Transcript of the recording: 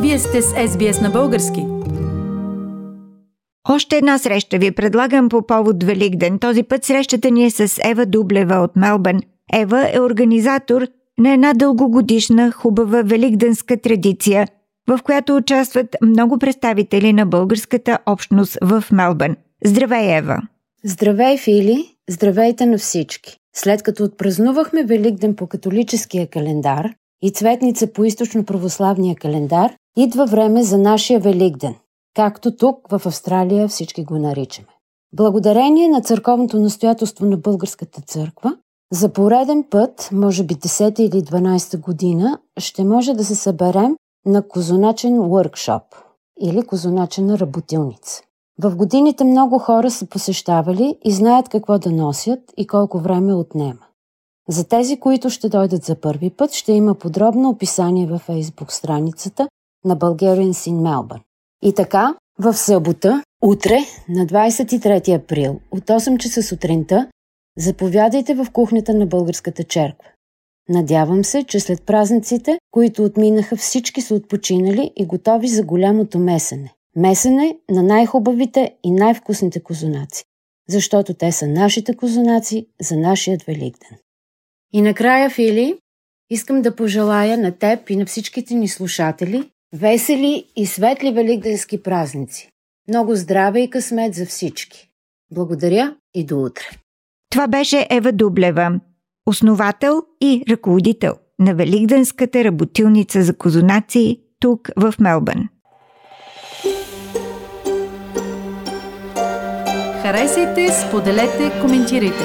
Вие сте с SBS на български. Още една среща ви предлагам по повод Великден. Този път срещата ни е с Ева Дублева от Мелбърн. Ева е организатор на една дългогодишна хубава великденска традиция, в която участват много представители на българската общност в Мелбърн. Здравей, Ева! Здравей, Фили! Здравейте на всички! След като отпразнувахме Великден по католическия календар и Цветница по източно-православния календар, идва време за нашия Великден, както тук в Австралия всички го наричаме. Благодарение на църковното настоятелство на Българската църква, за пореден път, може би 10 или 12 година, ще може да се съберем на козоначен workshop или козоначена работилница. В годините много хора са посещавали и знаят какво да носят и колко време отнема. За тези, които ще дойдат за първи път, ще има подробно описание във фейсбук страницата на Bulgarians in Melbourne. И така, в събота, утре, на 23 април, от 8 часа сутринта, заповядайте в кухнята на Българската черква. Надявам се, че след празниците, които отминаха, всички са отпочинали и готови за голямото месене. Месене на най-хубавите и най-вкусните козунаци, защото те са нашите козунаци за нашият Великден. И накрая, Фили, искам да пожелая на теб и на всичките ни слушатели весели и светли великденски празници. Много здраве и късмет за всички. Благодаря и до утре. Това беше Ева Дублева, основател и ръководител на Великденската работилница за козунаци тук в Мелбърн. Харесайте, споделете, коментирайте.